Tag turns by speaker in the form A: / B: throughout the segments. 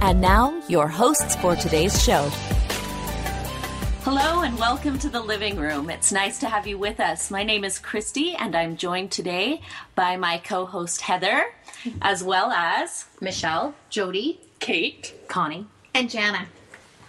A: And now, your hosts for today's show. Hello and welcome to the living room. It's nice to have you with us. My name is Christy and I'm joined today by my co host Heather, as well as
B: Michelle,
C: Jody,
B: Kate,
C: Connie,
D: and Jana.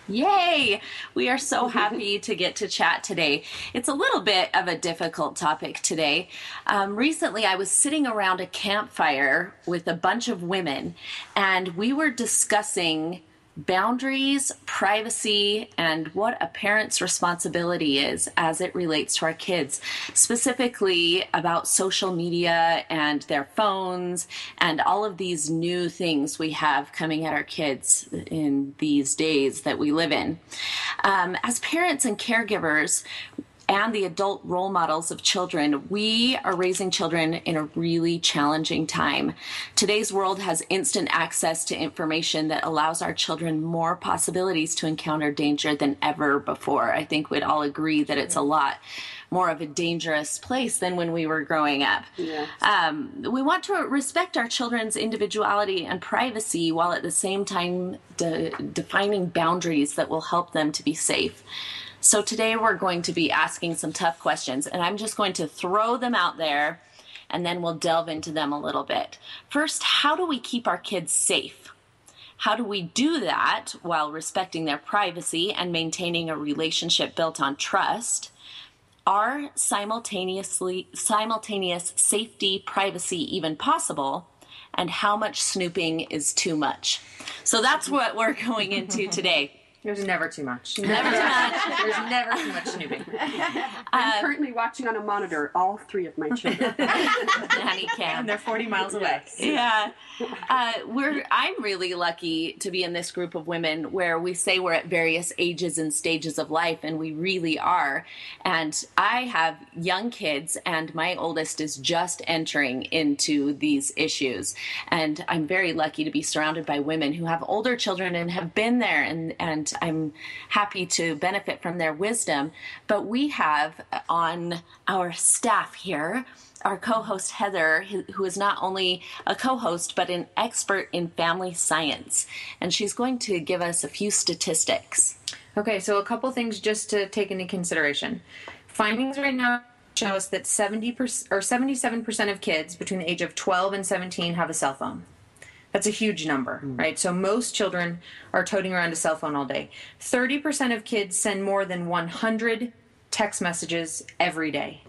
A: Yay! We are so happy to get to chat today. It's a little bit of a difficult topic today. Um, recently, I was sitting around a campfire with a bunch of women, and we were discussing boundaries, privacy, and what a parent's responsibility is as it relates to our kids, specifically about social media and their phones and all of these new things we have coming at our kids in these days that we live in. Um, as parents and caregivers, and the adult role models of children, we are raising children in a really challenging time. Today's world has instant access to information that allows our children more possibilities to encounter danger than ever before. I think we'd all agree that it's a lot more of a dangerous place than when we were growing up. Yeah. Um, we want to respect our children's individuality and privacy while at the same time de- defining boundaries that will help them to be safe. So today we're going to be asking some tough questions, and I'm just going to throw them out there and then we'll delve into them a little bit. First, how do we keep our kids safe? How do we do that while respecting their privacy and maintaining a relationship built on trust? Are simultaneously simultaneous safety privacy even possible? And how much snooping is too much? So that's what we're going into today.
B: There's never too much.
A: Never too much.
B: There's never too much snooping.
C: I'm uh, currently watching on a monitor all three of my children.
A: Nanny cam.
B: And they're 40 miles away.
A: Yeah. Uh, we're. I'm really lucky to be in this group of women where we say we're at various ages and stages of life, and we really are. And I have young kids, and my oldest is just entering into these issues. And I'm very lucky to be surrounded by women who have older children and have been there and and I'm happy to benefit from their wisdom. But we have uh, on our staff here our co host Heather, who is not only a co host, but an expert in family science. And she's going to give us a few statistics.
B: Okay, so a couple things just to take into consideration. Findings right now show us that 70% or 77% of kids between the age of 12 and 17 have a cell phone. That's a huge number, mm. right? So most children are toting around a cell phone all day. 30% of kids send more than 100 text messages every day.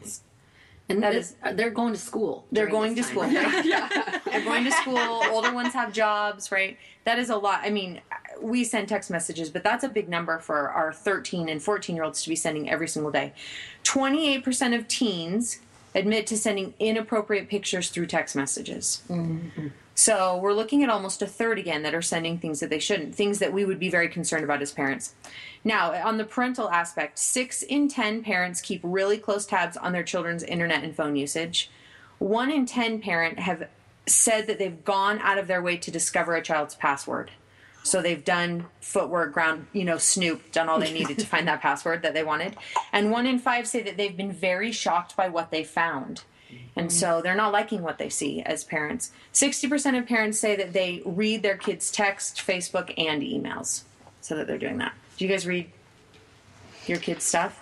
C: And that is, they're going to school.
B: They're going to school. Right? yeah. They're going to school. Older ones have jobs, right? That is a lot. I mean, we send text messages, but that's a big number for our 13 and 14 year olds to be sending every single day. 28% of teens admit to sending inappropriate pictures through text messages. Mm-hmm. So we're looking at almost a third again that are sending things that they shouldn't, things that we would be very concerned about as parents. Now, on the parental aspect, six in 10 parents keep really close tabs on their children's internet and phone usage. One in 10 parent have said that they've gone out of their way to discover a child's password. So they've done footwork, ground, you know, snoop, done all they needed to find that password that they wanted. And one in five say that they've been very shocked by what they found. And so they're not liking what they see as parents. 60% of parents say that they read their kids' text, Facebook, and emails. So that they're doing that. Do you guys read your kids' stuff?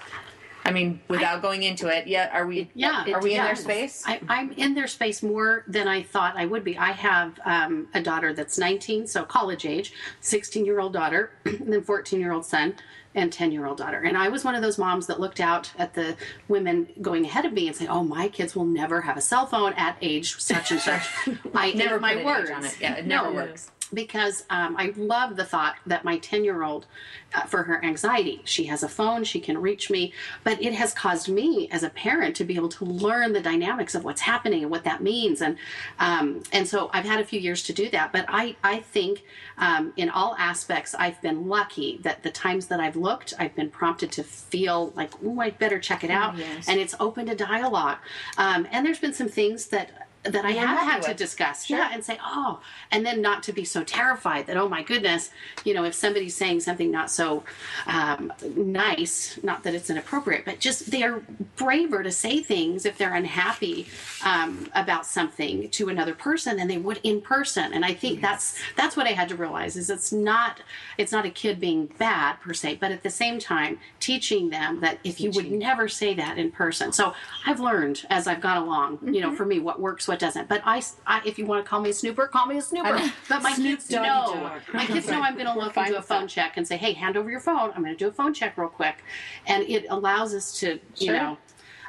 B: I mean, without I, going into it, yeah, are we? Yeah, are we in their space?
C: I, am in their space more than I thought I would be. I have um, a daughter that's 19, so college age, 16 year old daughter, and then 14 year old son and 10 year old daughter. And I was one of those moms that looked out at the women going ahead of me and saying, oh, my kids will never have a cell phone at age such and such. I never my words.
B: on it. Yeah, it never no, works.
C: Because um, I love the thought that my 10 year old, uh, for her anxiety, she has a phone, she can reach me, but it has caused me as a parent to be able to learn the dynamics of what's happening and what that means. And, um, and so I've had a few years to do that, but I, I think um, in all aspects, I've been lucky that the times that I've looked, I've been prompted to feel like, oh, I better check it out.
B: yes.
C: And it's open to dialogue. Um, and there's been some things that that I have had to
B: with.
C: discuss. Yeah. and say, oh, and then not to be so terrified that, oh my goodness, you know, if somebody's saying something not so um, nice, not that it's inappropriate, but just they're braver to say things if they're unhappy um, about something to another person than they would in person. And I think that's that's what I had to realize is it's not it's not a kid being bad per se, but at the same time teaching them that if you would never say that in person. So I've learned as I've gone along, you know, for me what works, what doesn't. But I, I if you want to call me a snooper, call me a snooper. But my
B: Snoop
C: kids
B: doggy
C: know.
B: dog.
C: My kids know I'm going to look
B: fine
C: into a phone check and say, "Hey, hand over your phone. I'm going to do a phone check real quick," and it allows us to, you
B: Sure.
C: know,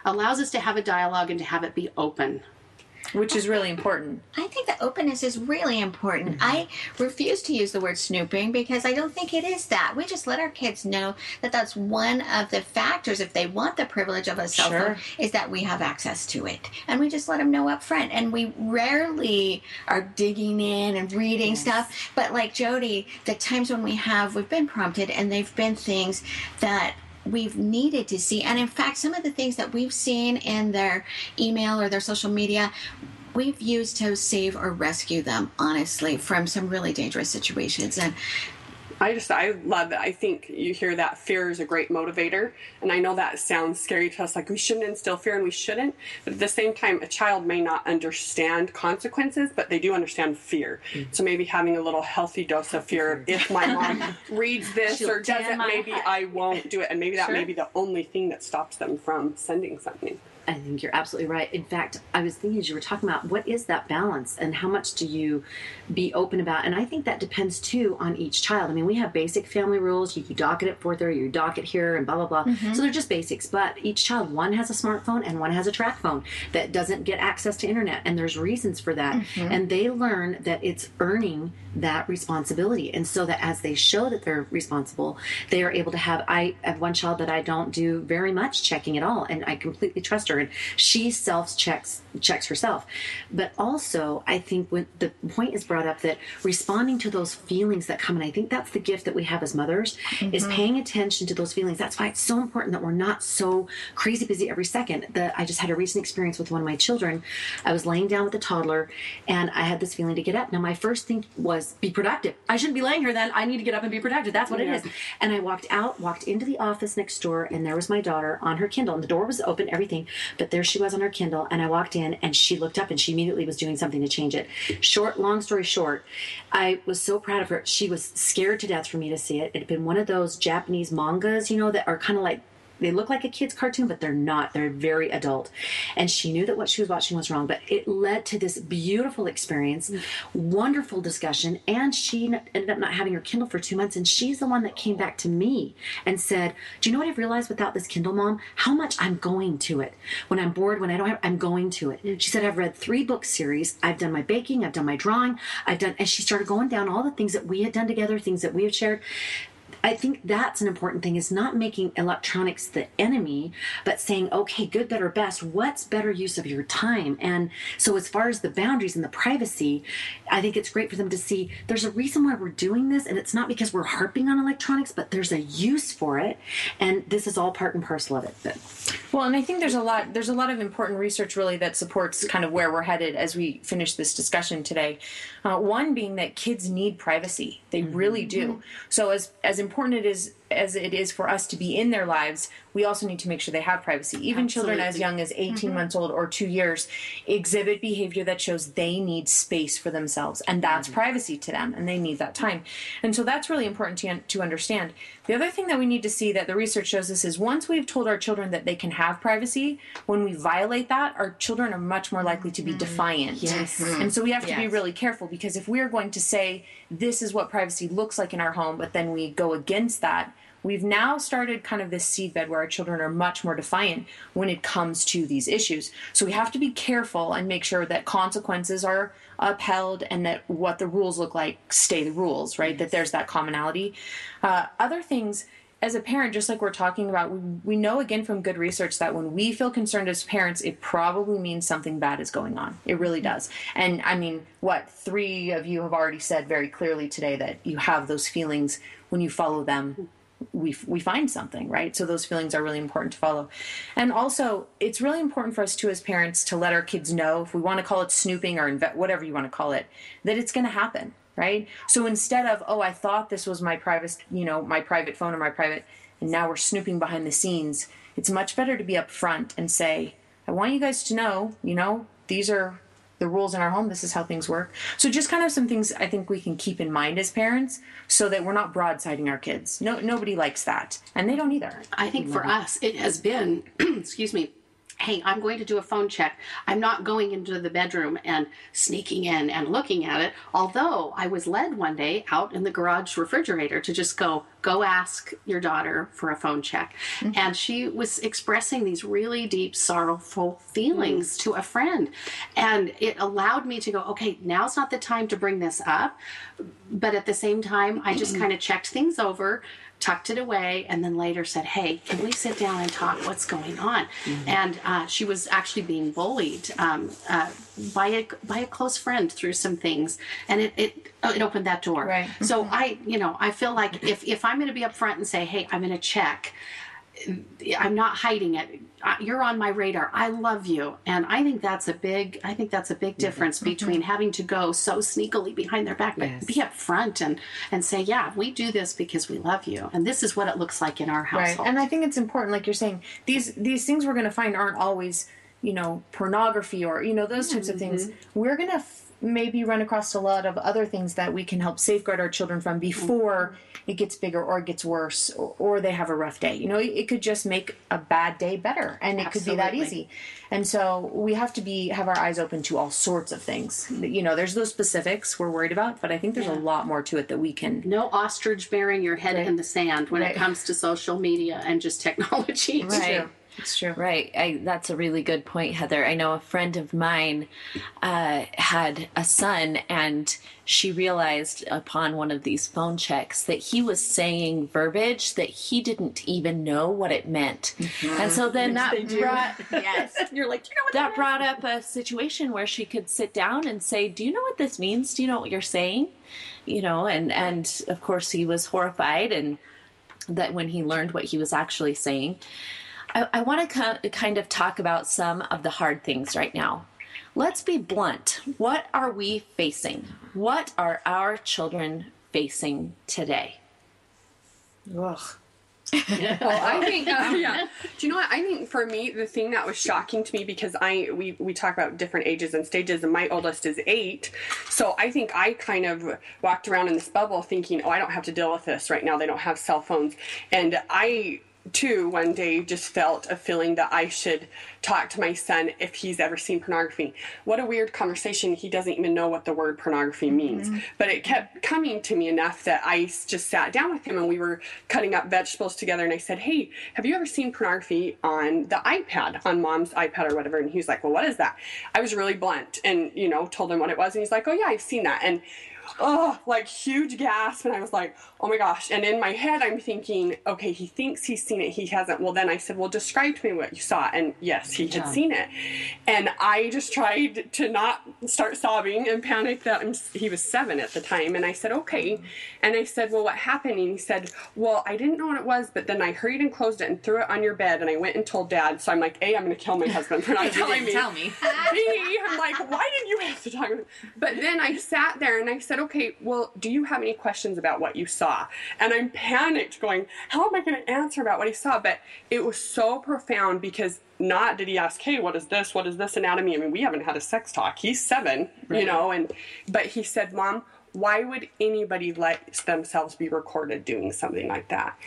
C: allows us to have a dialogue and to have it be open.
B: Which is really important.
D: I think that openness is really important. Mm-hmm. I refuse to use the word snooping because I don't think it is that. We just let our kids know that that's one of the factors, if they want the privilege of a cell
B: Sure.
D: phone, is that we have access to it. And we just let them know up front. And we rarely are digging in and reading stuff. But like Jody, the times when we have, we've been prompted and they've been things that we've needed to see. And in fact, some of the things that we've seen in their email or their social media, we've used to save or rescue them, honestly, from some really dangerous situations. And
E: I just I love it. I think you hear that fear is a great motivator, and I know that sounds scary to us, like we shouldn't instill fear, and we shouldn't. But at the same time, a child may not understand consequences, but they do understand fear. Mm-hmm. So maybe having a little healthy dose of fear. If my mom reads this
D: She'll
E: or does it, maybe
D: head.
E: I won't do it, and maybe that
B: Sure.
E: may be the only thing that stops them from sending something.
F: I think you're absolutely right. In fact, I was thinking as you were talking about what is that balance and how much do you be open about? And I think that depends too on each child. I mean, we have basic family rules. You, you dock it at 4:30, you dock it here, and blah blah blah. Mm-hmm. So they're just basics. But each child, one has a smartphone and one has a track phone that doesn't get access to internet, and there's reasons for that. Mm-hmm. And they learn that it's earning that responsibility, and so that as they show that they're responsible, they are able to have. I have one child that I don't do very much checking at all, and I completely trust her, and she self checks checks herself. But also, I think when the point is brought up that responding to those feelings that come, and I think that's the gift that we have as mothers, is mm-hmm. paying attention to those feelings. That's why it's so important that we're not so crazy busy every second. That I just had a recent experience with one of my children. I was laying down with a toddler, and I had this feeling to get up. Now, my first thing was be productive. I shouldn't be laying here then. I need to get up and be productive. That's what it is. And I walked out, walked into the office next door, and there was my daughter on her Kindle. And the door was open, everything, but there she was on her Kindle. And I walked in, and she looked up, and she immediately was doing something to change it. Short, long story short, I was so proud of her. She was scared to death for me to see it. It had been one of those Japanese mangas, you know, that are kind of like they look like a kid's cartoon, but they're not. They're very adult. And she knew that what she was watching was wrong, but it led to this beautiful experience, wonderful discussion. And she ended up not having her Kindle for two months. And she's the one that came back to me and said, Do you know what I've realized without this Kindle, mom? How much I'm going to it. When I'm bored, when I don't have, I'm going to it. She said, I've read three book series. I've done my baking, I've done my drawing, I've done, and she started going down all the things that we had done together, things that we had shared. I think that's an important thing is not making electronics the enemy, but saying, okay, good, better, best. What's better use of your time? And so, as far as the boundaries and the privacy, I think it's great for them to see there's a reason why we're doing this, and it's not because we're harping on electronics, but there's a use for it, and this is all part and parcel of it. But
B: Well, and I think there's a lot there's a lot of important research really that supports kind of where we're headed as we finish this discussion today. Uh, one being that kids need privacy; they really do. So as as important it is as it is for us to be in their lives, we also need to make sure they have privacy. Even children as young as 18 mm-hmm. months old or two years exhibit behavior that shows they need space for themselves, and that's mm-hmm. privacy to them, and they need that time. And so that's really important to, to understand. The other thing that we need to see that the research shows us is once we've told our children that they can have privacy, when we violate that, our children are much more likely to be mm-hmm. defiant.
F: Yes.
B: And so we have to be really careful because if we're going to say this is what privacy looks like in our home, but then we go against that, we've now started kind of this seedbed where our children are much more defiant when it comes to these issues. So we have to be careful and make sure that consequences are upheld and that what the rules look like stay the rules, right? That there's that commonality. Uh, other things, as a parent, just like we're talking about, we, we know again from good research that when we feel concerned as parents, it probably means something bad is going on. It really does. And I mean, what three of you have already said very clearly today that you have those feelings when you follow them we we find something right? So those feelings are really important to follow. And also it's really important for us too as parents to let our kids know if we want to call it snooping or inve- whatever you want to call it that it's going to happen right? So instead of oh i thought this was my private you know my private phone or my private and now we're snooping behind the scenes it's much better to be upfront and say i want you guys to know you know these are the rules in our home. This is how things work. So just kind of some things I think we can keep in mind as parents, so that we're not broadsiding our kids. No, nobody likes that, and they don't either.
C: I think for us, it has been, excuse me, hey, I'm going to do a phone check. I'm not going into the bedroom and sneaking in and looking at it. Although I was led one day out in the garage refrigerator to just go, go ask your daughter for a phone check. And she was expressing these really deep, sorrowful feelings to a friend. And it allowed me to go, okay, now's not the time to bring this up. But at the same time, I just kind of checked things over tucked it away, and then later said, "Hey, can we sit down and talk? What's going on?" And uh, she was actually being bullied um, uh, by a by a close friend through some things, and it it, Uh, it opened that door.
B: Right.
C: So mm-hmm. I, you know, I feel like if if I'm going to be upfront and say, "Hey, I'm going to check," I'm not hiding it. Uh, You're on my radar. I love you, and I think that's a big. I think that's a big difference mm-hmm. between having to go so sneakily behind their back, but
F: Yes.
C: be upfront and and say, yeah, we do this because we love you, and this is what it looks like in our
B: Right.
C: household.
B: And I think it's important, like you're saying, these these things we're going to find aren't always, you know, pornography or you know those types of things. Mm-hmm. We're going to maybe run across a lot of other things that we can help safeguard our children from before it gets bigger or it gets worse or, or they have a rough day. You know, it, it could just make a bad day better, and it could be that easy. And so we have to be have our eyes open to all sorts of things. You know, there's those specifics we're worried about, but I think there's a lot more to it that we can.
C: no ostrich bearing your head in the sand when
B: Right.
C: it comes to social media and just technology.
A: Right.
B: It's true.
A: Right. I, that's a really good point, Heather. I know a friend of mine uh, had a son, and she realized upon one of these phone checks that he was saying verbiage that he didn't even know what it meant. And so then that brought
D: Yes.
A: you're like, you know what that brought up a situation where she could sit down and say, "Do you know what this means? Do you know what you're saying?" You know, and and of course he was horrified and that when he learned what he was actually saying. I, I want to kind of talk about some of the hard things right now. Let's be blunt. What are we facing? What are our children facing today?
B: Ugh.
E: Well, I think, uh, yeah. Do you know what? I think for me, the thing that was shocking to me because I we we talk about different ages and stages, and my oldest is eight, so I think I kind of walked around in this bubble thinking, oh, I don't have to deal with this right now. They don't have cell phones, and I too one day just felt a feeling that I should talk to my son if he's ever seen pornography. What a weird conversation. He doesn't even know what the word pornography means. Mm-hmm. But it kept coming to me enough that I just sat down with him and we were cutting up vegetables together and I said, "Hey, have you ever seen pornography on the iPad, on mom's iPad or whatever?" And he was like, "Well, what is that?" I was really blunt and, you know, told him what it was and he's like, "Oh yeah, I've seen that." And oh, like huge gasp. And I was like, oh my gosh. And in my head, I'm thinking, okay, he thinks he's seen it. He hasn't. Well, then I said, well, describe to me what you saw. And yes, he had seen it. And I just tried to not start sobbing and panic that I'm, he was seven at the time. And I said, okay. And I said, well, what happened? And he said, well, I didn't know what it was, but then I hurried and closed it and threw it on your bed. And I went and told dad. So I'm like, A, I'm going to kill my husband for not telling me.
F: tell me.
E: B, I'm like, why did you have to talk? But then I sat there and I said, okay, well, do you have any questions about what you saw? And I'm panicked, going, how am I going to answer about what he saw? But it was so profound because not did he ask, hey, what is this? What is this anatomy? I mean, we haven't had a sex talk. He's seven, you know, and but he said, mom. Why would anybody let themselves be recorded doing something like that?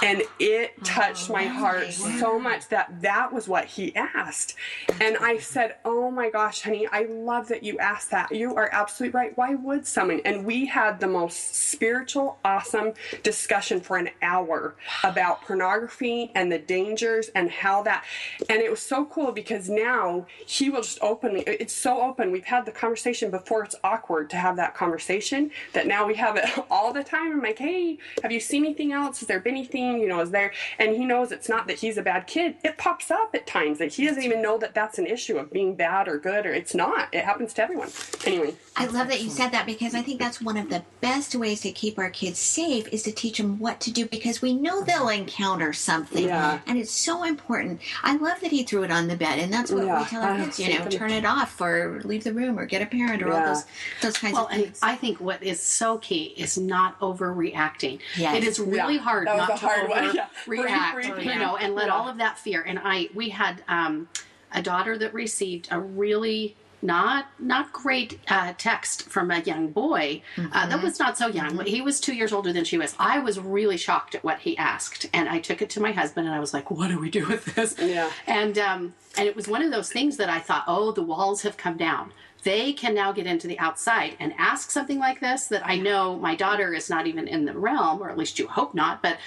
E: And it touched my heart so much that that was what he asked. And I said, Oh my gosh, honey, I love that you asked that. You are absolutely right. Why would someone? And we had the most spiritual, awesome discussion for an hour about pornography and the dangers and how that. And it was so cool because now he will just openly, it's so open. We've had the conversation before it's awkward to have that conversation that now we have it all the time. I'm like, hey, have you seen anything else? Has there been anything, you know, is there? And he knows it's not that he's a bad kid. It pops up at times that he doesn't even know that that's an issue of being bad or good or it's not. It happens to everyone. Anyway.
D: I love that you said that because I think that's one of the best ways to keep our kids safe is to teach them what to do because we know they'll encounter something.
E: Yeah.
D: And it's so important. I love that he threw it on the bed and that's what
E: Yeah.
D: we tell our kids, you know, turn it off or leave the room or get a parent or all those those kinds
C: Well,
D: of
C: and
D: things.
C: I think what is so key is not overreacting.
D: Yes.
C: It is really
E: Yeah,
C: hard not to
E: hard one, yeah.
C: overreact,
E: Breathe, breathe,
C: you know, and let
E: yeah.
C: all of that fear. And I, we had um, a daughter that received a really not not great uh, text from a young boy uh, that was not so young. but He was two years older than she was. I was really shocked at what he asked, and I took it to my husband, and I was like, "What do we do with this?"
E: Yeah.
C: And um, and it was one of those things that I thought, oh, the walls have come down. They can now get into the outside and ask something like this that I know my daughter is not even in the realm, or at least you hope not. But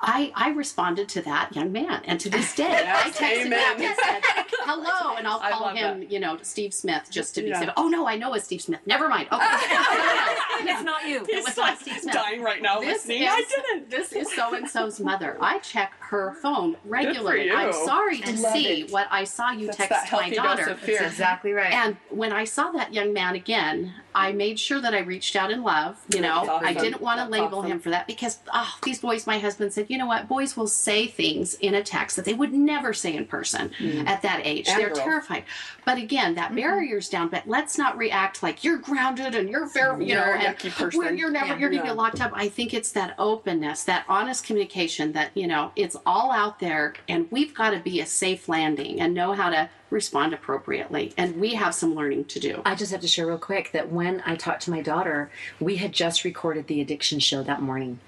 C: I I responded to that young man, and to this day I texted
E: amen.
C: him and said, "Hello," and I'll call him,
E: that.
C: you know, Steve Smith, just to be
E: Yeah.
C: safe. Oh no, I know it's Steve Smith. Never mind. Okay,
F: it's not you.
C: it was not Steve Smith.
E: dying right now
C: This
E: listening.
C: is,
E: I didn't.
C: This is so and so's mother. I check her phone regularly. I'm sorry to
E: love
C: see
E: it.
C: what I saw you
E: That's
C: text my daughter.
E: dose of fear.
B: That's exactly right.
C: And when I saw that young man again, I made sure that I reached out in love. You know,
E: awesome.
C: I didn't want to
E: That's
C: label
E: awesome.
C: him for that because oh, these boys. My husband said, you know what? Boys will say things in a text that they would never say in person at that age.
E: Mm-hmm. And
C: They're
E: girls.
C: terrified. But again, that barrier's down. But let's not react like you're grounded and you're very, you know, and
E: person.
C: you're never
D: Yeah.
C: you're gonna
E: Yeah.
C: get locked up. I think it's that openness, that honest communication that you know it's all out there, and we've got to be a safe landing and know how to respond appropriately. And we have some learning to do.
F: I just have to share real quick that when I talked to my daughter, we had just recorded the addiction show that morning.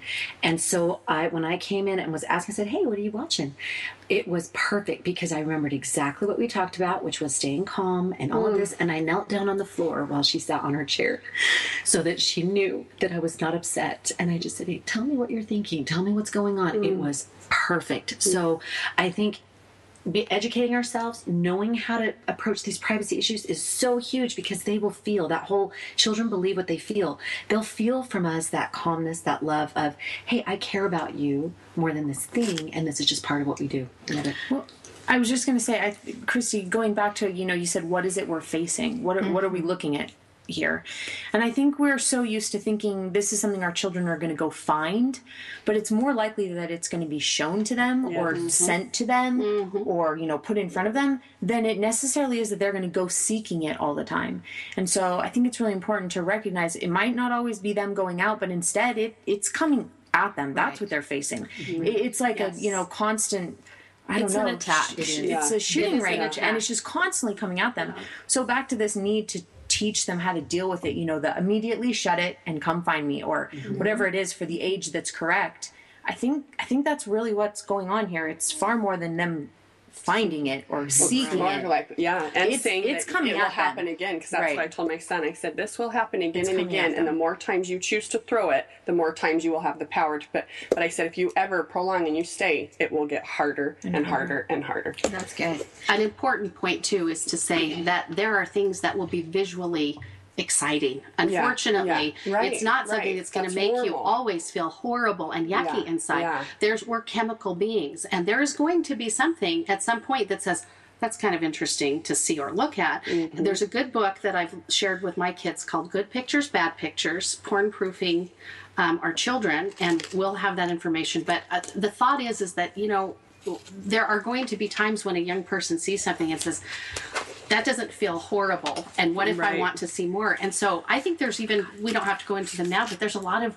F: And so I when I came in and was asking, I said, Hey, what are you watching? It was perfect because I remembered exactly what we talked about, which was staying calm and all of mm. this. And I knelt down on the floor while she sat on her chair so that she knew that I was not upset. And I just said, Hey, tell me what you're thinking. Tell me what's going on. It mm. was perfect. So I think be educating ourselves, knowing how to approach these privacy issues is so huge because they will feel that whole children believe what they feel. They'll feel from us that calmness, that love of, hey, I care about you more than this thing, and this is just part of what we do.
B: Well, I was just going to say, I, Christy, going back to you know, you said, what is it we're facing? What are, what are we looking at here? And I think we're so used to thinking this is something our children are going to go find, but it's more likely that it's going to be shown to them or mm-hmm. sent to them mm-hmm. or you know put in front of them than it necessarily is that they're going to go seeking it all the time. And so I think it's really important to recognize it might not always be them going out, but instead it it's coming at them. That's what they're facing. Mm-hmm. It- It's like a you know constant. I don't
A: It's
B: know.
A: an attack.
B: It is.
E: Yeah.
B: A shooting
C: It an
B: range,
C: attack.
B: and it's just constantly coming at them. So back to this need to teach them how to deal with it. You know, the immediately shut it and come find me, or mm-hmm. whatever it is for the age that's correct. I think I think that's really what's going on here. It's far more than them finding it or seeking
E: More
B: it.
E: like, yeah, and
B: It's-
E: saying
B: it's
E: that
B: coming
E: it will
B: at them.
E: happen again because that's
B: Right.
E: what I told my son. I said this will happen again
B: It's
E: and again, and the more times you choose to throw it, the more times you will have the power to put. But I said if you ever prolong and you stay, it will get harder and mm-hmm. harder and harder.
D: That's good.
C: An important point too is to say that there are things that will be visually exciting. Unfortunately,
E: yeah. Right,
C: it's not something
E: right.
C: that's going to make you always feel horrible and yucky
E: Yeah,
C: inside.
E: yeah.
C: There's we're chemical beings, and there is going to be something at some point that says. That's kind of interesting to see or look at.
E: Mm-hmm.
C: There's a good book that I've shared with my kids called Good Pictures, Bad Pictures, Porn Proofing um, Our Children, and we'll have that information. But uh, the thought is, is that, you know, there are going to be times when a young person sees something and says, that doesn't feel horrible. And what if I want to see more? And so I think there's even, we don't have to go into them now, but there's a lot of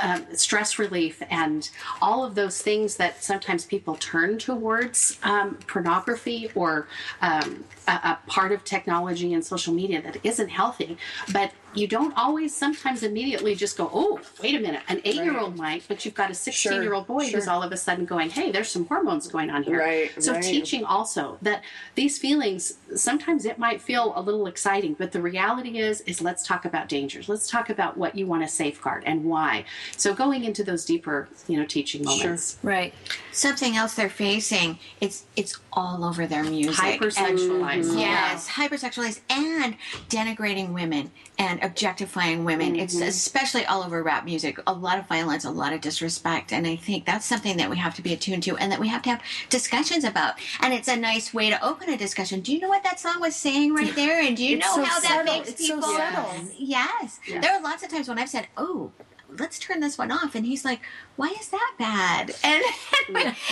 C: um, stress relief and all of those things that sometimes people turn towards um, pornography or um, a, a part of technology and social media that isn't healthy. But you don't always sometimes immediately just go, oh, wait a minute, an eight year old might, but you've got a 16 year old boy who's all of a sudden going, hey, there's some hormones going on here.
E: Right,
C: so
E: right.
C: teaching also that these feelings, sometimes it might feel a little exciting, but the reality is, is let's talk about dangers. Let's talk about what you want to safeguard and why. So going into those deeper, you know, teaching moments.
A: Right.
D: Something else they're facing. It's it's all over their music.
C: Hypersexualized.
D: Yes, hypersexualized and denigrating women and objectifying women. It's mm-hmm. especially all over rap music. A lot of violence, a lot of disrespect, and I think that's something that we have to be attuned to and that we have to have discussions about. And it's a nice way to open a discussion. Do you know what that song was saying right there? And do you
F: It's
D: know
F: so
D: how that makes
F: It's so
D: people?
F: subtle.
D: Yes. There are lots of times when I've said, "Oh." Let's turn this one off, and he's like, "Why is that bad?" And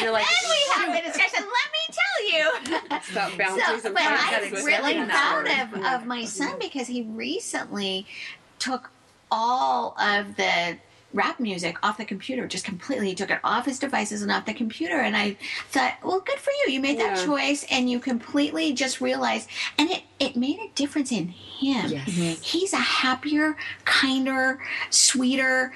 B: You're like,
D: then we have a discussion. Let me tell you.
E: It's about boundaries
D: So,
E: and
D: but I'm really proud of, of my son mm-hmm. because he recently took all of the rap music off the computer just completely he took it off his devices and off the computer and i thought well good for you you made that
E: Yeah.
D: choice and you completely just realized and it it made a difference in him
F: Yes.
D: he's a happier kinder sweeter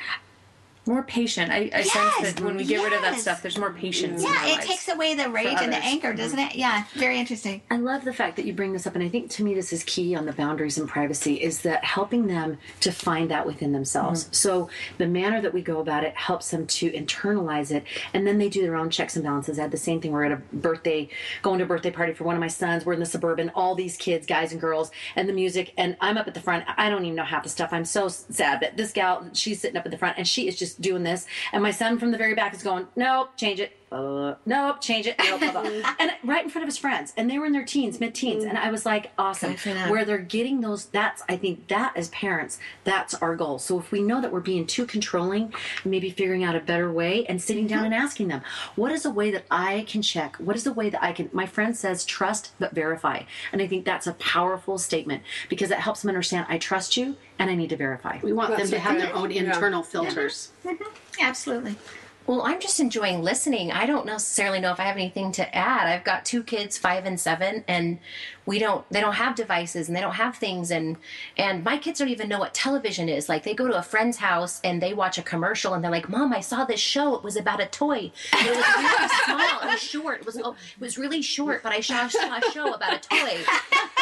B: more patient. I, I
D: Yes,
B: sense that when we get rid of that stuff, there's more patience. in
D: yeah
B: our
D: it
B: lives.
D: takes away the rage and the anger doesn't it yeah very interesting
F: I love the fact that you bring this up, and I think to me this is key on the boundaries and privacy is that helping them to find that within themselves. Mm-hmm. So the manner that we go about it helps them to internalize it, and then they do their own checks and balances. I had the same thing. We're at a birthday, going to a birthday party for one of my sons. We're in the suburban, all these kids, guys and girls, and the music, and I'm up at the front. I don't even know half the stuff. I'm so sad, but this gal, she's sitting up at the front, and she is just doing this, and my son from the very back is going, "Nope, change it." Uh, nope, change it. Nope, blah, blah. and right in front of his friends, and they were in their teens, mid-teens, and I was like, awesome.
D: Good for them.
F: Where they're getting those. That's I think that as parents, that's our goal. So if we know that we're being too controlling, maybe figuring out a better way and sitting down and asking them, what is a way that I can check? What is the way that I can? My friend says trust but verify, and I think that's a powerful statement because it helps them understand I trust you and I need to verify.
C: We want
E: That's
C: them to have
E: good-
C: their own
E: yeah.
C: internal filters.
D: absolutely
G: Well, I'm just enjoying listening. I don't necessarily know if I have anything to add. I've got two kids, five and seven, and we don't they don't have devices and they don't have things and and my kids don't even know what television is. Like they go to a friend's house and they watch a commercial and they're like, Mom, I saw this show. It was about a toy. And it was really small. It was short. It was oh, it was really short, but I saw, saw a show about a toy.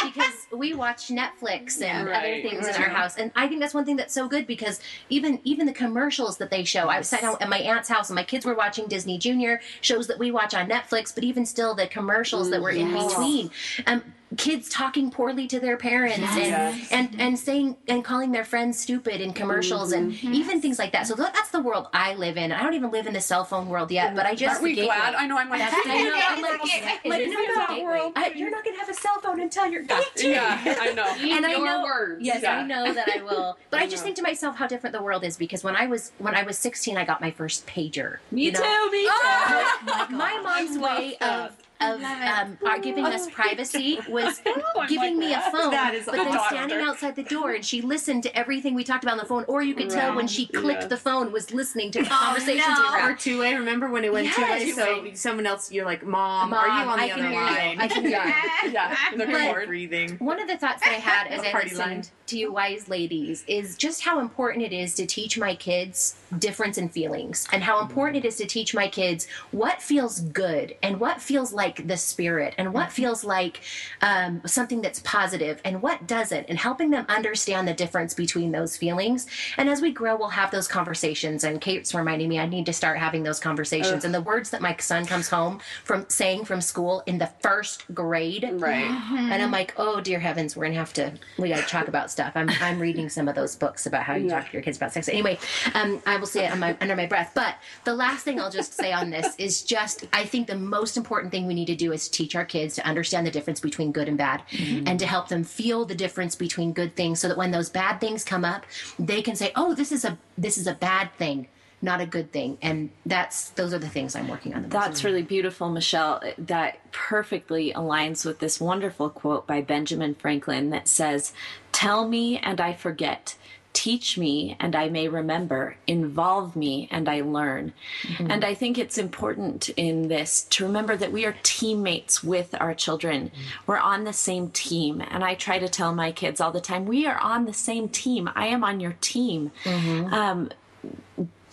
G: Because we watch Netflix and other
E: Right,
G: things in our house. And I think that's one thing that's so good because even even the commercials that they show. I sat down at my aunt's house and my kids were watching Disney Junior shows that we watch on Netflix, but even still the commercials that were in between. Um kids talking poorly to their parents and,
E: Yes.
G: and and saying and calling their friends stupid in commercials and mm-hmm. even things like that. So that's the world I live in. I don't even live in the cell phone world yet, but I just
E: Aren't we
G: gateway.
E: glad? I know. I'm like,
G: That's, I know. I'm like,
D: It
G: like,
E: is
G: no, no,
E: that world.
G: I, you're not gonna have a cell phone until you're 18
E: yeah, I know.
G: and I know,
C: words.
G: yes,
E: Yeah.
G: I know that I will. But I, just think to myself how different the world is because when I was when I was 16, I got my first pager.
A: Me
G: you know?
A: too. Me oh, too.
G: My, my mom's way of of um, giving us privacy was giving me a phone,
B: That is
G: but then
E: awesome.
G: standing outside the door and she listened to everything we talked about on the phone, or you could tell when she clicked
E: Yeah.
G: the phone was listening to the conversations
D: no.
G: we were
B: Or two way. Remember when it went two way?
G: Yes.
B: So someone else, you're like, Mom,
G: Mom,
B: are you on the
G: I
B: other line?
G: I can hear you.
E: Yeah, the
G: But-
E: cord.
B: breathing.
G: One of the thoughts that I had as I
B: Party
G: listened
B: line.
G: to you wise ladies is just how important it is to teach my kids difference in feelings and how important it is to teach my kids what feels good and what feels like the spirit and what feels like um, something that's positive and what doesn't and helping them understand the difference between those feelings and as we grow we'll have those conversations and kate's reminding me i need to start having those conversations and the words that my son comes home from saying from school in the first grade
E: Right.
G: and I'm like, oh dear heavens, we're gonna have to we gotta talk about stuff. I'm I'm reading some of those books about how you talk to your kids about sex. Anyway, um, I will say it on my, under my breath. But the last thing I'll just say on this is just I think the most important thing we need to do is teach our kids to understand the difference between good and bad, mm-hmm. and to help them feel the difference between good things, so that when those bad things come up, they can say, oh, this is a this is a bad thing. not a good thing. And that's those are the things I'm working on.
A: That's really beautiful, Michelle. That perfectly aligns with this wonderful quote by Benjamin Franklin that says, Tell me and I forget. Teach me and I may remember. Involve me and I learn. And I think it's important in this to remember that we are teammates with our children. We're on the same team. And I try to tell my kids all the time, we are on the same team. I am on your team. Um,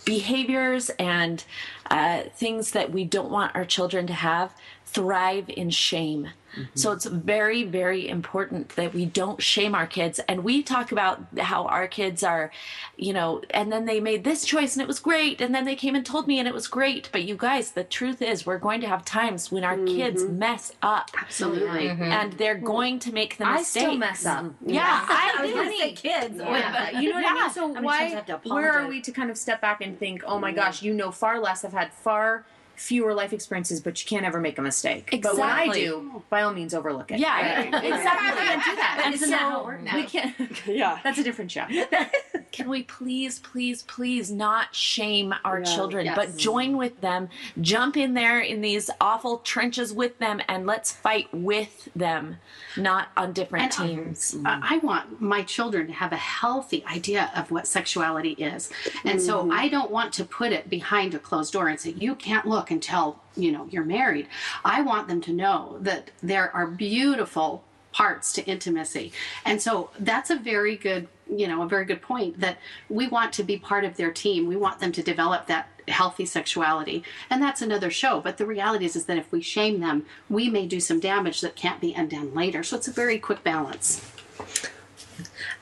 A: behaviors and uh, things that we don't want our children to have thrive in shame. So mm-hmm. it's very, very important that we don't shame our kids. And we talk about how our kids are, you know, and then they made this choice and it was great. And then they came and told me and it was great. But you guys, the truth is, we're going to have times when our kids mm-hmm. mess up.
C: Absolutely. Mm-hmm.
A: And they're going to make the
B: I
A: mistake.
B: still mess up.
A: Yeah, I,
G: I was gonna
A: did.
G: say kids.
B: Yeah. You know what I mean? So
F: many times
B: why?
F: Have to
B: Where are we to kind of step back and think, oh my gosh, you know far less, have had far fewer life experiences, but you can't ever make a mistake. But when I do, by all means, overlook it.
A: Yeah,
B: Right?
A: exactly.
B: Can't do that. And
G: Isn't
B: so
G: that how it works?
B: we can't.
E: Yeah.
B: That's a different show.
A: can we please, please, please not shame our children,
C: Yes.
A: but join with them, jump in there in these awful trenches with them, and let's fight with them, not on different
C: And, um,
A: teams.
C: I I want my children to have a healthy idea of what sexuality is. And so I don't want to put it behind a closed door and say, you can't look until, you know, you're married. I want them to know that there are beautiful parts to intimacy. And so that's a very good, you know, a very good point that we want to be part of their team. We want them to develop that healthy sexuality. And that's another show. But the reality is, is that if we shame them, we may do some damage that can't be undone later. So it's a very quick balance.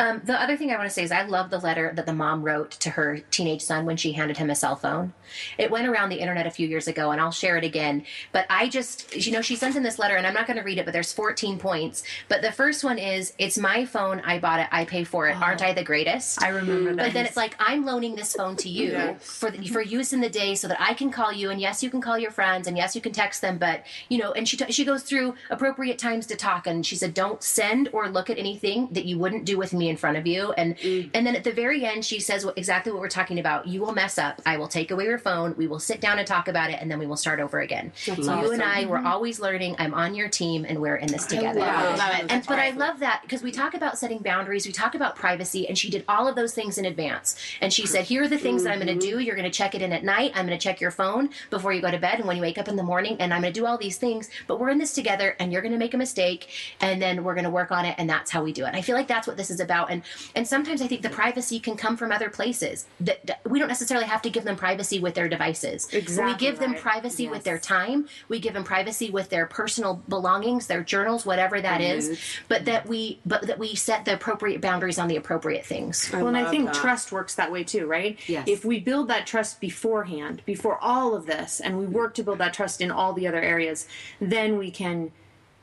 G: Um, the other thing I want to say is I love the letter that the mom wrote to her teenage son when she handed him a cell phone. It went around the internet a few years ago, and I'll share it again. But I just, you know, she sends in this letter, and I'm not going to read it, but there's 14 points. But the first one is, "It's my phone. I bought it. I pay for it. Aren't I the greatest?"
B: I remember that.
G: But then it's like I'm loaning this phone to you
E: Yes.
G: for the, for use in the day, so that I can call you, and yes, you can call your friends, and yes, you can text them. But you know, and she t- she goes through appropriate times to talk, and she said, "Don't send or look at anything that you wouldn't do with me in front of you." And and then at the very end, she says what, exactly what we're talking about. You will mess up. I will take away your phone. We will sit down and talk about it, and then we will start over again. so you and I, we're always learning. I'm on your team, and we're in this together.
C: I love it.
G: And but I love that because we talk about setting boundaries, we talk about privacy, and she did all of those things in advance. And she said, "Here are the things that I'm going to do. You're going to check it in at night. I'm going to check your phone before you go to bed and when you wake up in the morning. And I'm going to do all these things. But we're in this together, and you're going to make a mistake, and then we're going to work on it, and that's how we do it. And I feel like that's what this is about. And and sometimes I think the privacy can come from other places. That, that we don't necessarily have to give them privacy with their devices. But we
B: Exactly
G: give them
B: right.
G: privacy with their time. We give them privacy with their personal belongings, their journals, whatever that is. But that we but that we set the appropriate boundaries on the appropriate things.
B: Well, and I think
E: that.
B: trust works that way too, right?
F: Yes.
B: If we build that trust beforehand, before all of this, and we work to build that trust in all the other areas, then we can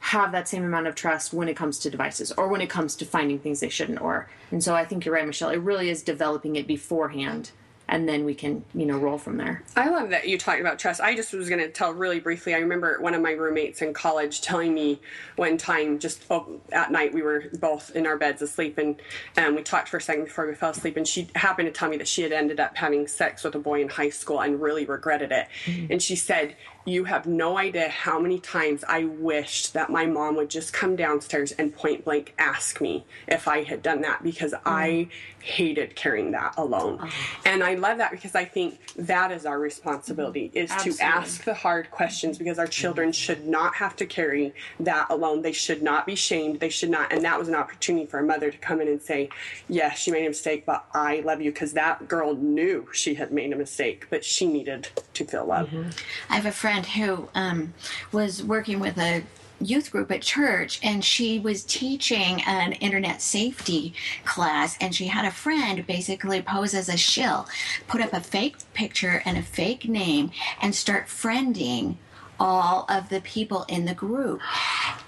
B: have that same amount of trust when it comes to devices or when it comes to finding things they shouldn't or and so i think you're right michelle it really is developing it beforehand and then we can you know roll from there
E: I love that you talked about trust. I just was going to tell really briefly. I remember one of my roommates in college telling me one time, just oh, at night, we were both in our beds asleep, and um, we talked for a second before we fell asleep. And she happened to tell me that she had ended up having sex with a boy in high school and really regretted it. And she said, "You have no idea how many times I wished that my mom would just come downstairs and point blank ask me if I had done that because mm. I hated carrying that alone." Ah. And I love that because I think that is our responsibility mm-hmm. is
B: Absolutely.
E: to ask the hard questions because our children mm-hmm. should not have to carry that alone. They should not be shamed. They should not. And that was an opportunity for a mother to come in and say, "Yes, she made a mistake, but I love you," because that girl knew she had made a mistake, but she needed to feel love. Mm-hmm.
D: I have a friend who um, was working with a youth group at church and she was teaching an internet safety class and she had a friend basically pose as a shill put up a fake picture and a fake name and start friending all of the people in the group.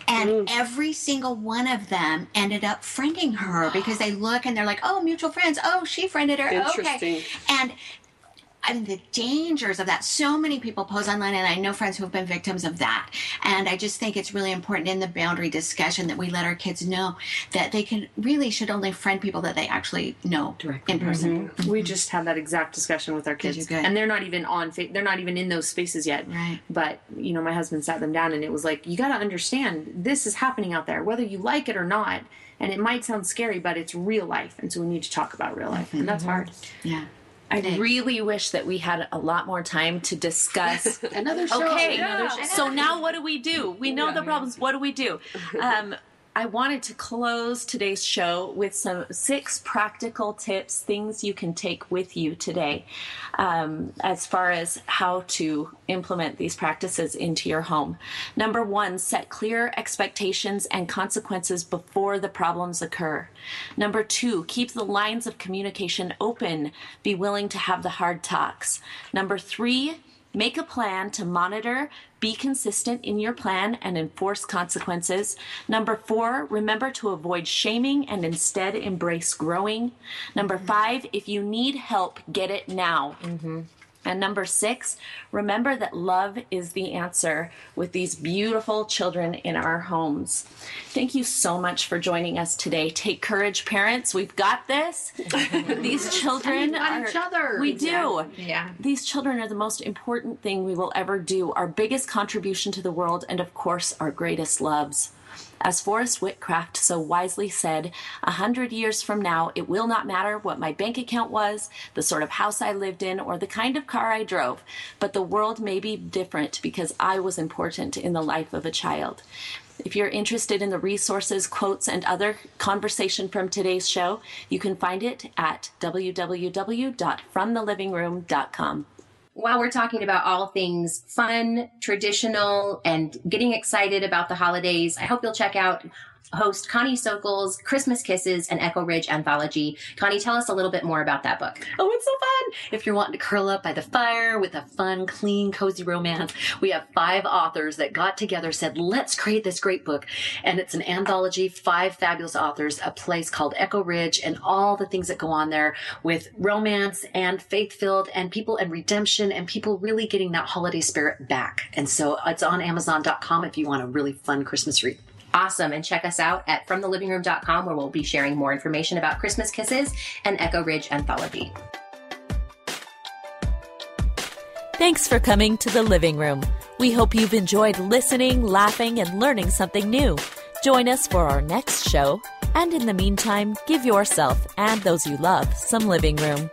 D: And every single one of them ended up friending her because they look and they're like oh mutual friends. Oh she friended her. Okay.
E: Interesting.
D: And I mean, the dangers of that. So many people pose online, and I know friends who have been victims of that. And I just think it's really important in the boundary discussion that we let our kids know that they can really should only friend people that they actually know
F: Directly.
D: in person. Mm-hmm. Mm-hmm.
B: We just had that exact discussion with our kids, and they're not even on. Fa- they're not even in those spaces yet.
D: Right.
B: But you know, my husband sat them down, and it was like, you got to understand, this is happening out there, whether you like it or not. And it might sound scary, but it's real life, and so we need to talk about real life, and that's mm-hmm. hard.
D: Yeah.
A: I really wish that we had a lot more time to discuss.
C: Another show.
A: okay,
C: Another show.
A: so now what do we do? We know the problems. What do we do? Um, I wanted to close today's show with some six practical tips, things you can take with you today, um, as far as how to implement these practices into your home. Number one, set clear expectations and consequences before the problems occur. Number two, keep the lines of communication open. Be willing to have the hard talks. Number three, Make a plan to monitor, be consistent in your plan, and enforce consequences. Number four, remember to avoid shaming and instead embrace growing. Number mm-hmm. five, if you need help, get it now. Mm-hmm. And number six, remember that love is the answer with these beautiful children in our homes. Thank you so much for joining us today. Take courage, parents. We've got this. these children are,
C: each other.
A: We do.
B: Yeah.
A: These children are the most important thing we will ever do, our biggest contribution to the world, and of course, our greatest loves. As Forest Witcraft so wisely said, a hundred years from now, it will not matter what my bank account was, the sort of house I lived in, or the kind of car I drove, but the world may be different because I was important in the life of a child. If you're interested in the resources, quotes, and other conversation from today's show, you can find it at www.fromthelivingroom.com.
G: while we're talking about all things fun, traditional, and getting excited about the holidays, I hope you'll check out host Connie Sokol's Christmas Kisses and Echo Ridge anthology. Connie, tell us a little bit more about that book.
F: Oh, it's so fun! If you're wanting to curl up by the fire with a fun, clean, cozy romance, we have five authors that got together, said, let's create this great book. And it's an anthology, five fabulous authors, a place called Echo Ridge, and all the things that go on there with romance and faith filled and people and redemption and people really getting that holiday spirit back. And so it's on Amazon.com if you want a really fun Christmas read.
G: Awesome. And check us out at fromthelivingroom.com where we'll be sharing more information about Christmas Kisses and Echo Ridge anthology.
H: Thanks for coming to the living room. We hope you've enjoyed listening, laughing, and learning something new. Join us for our next show, and in the meantime, give yourself and those you love some living room.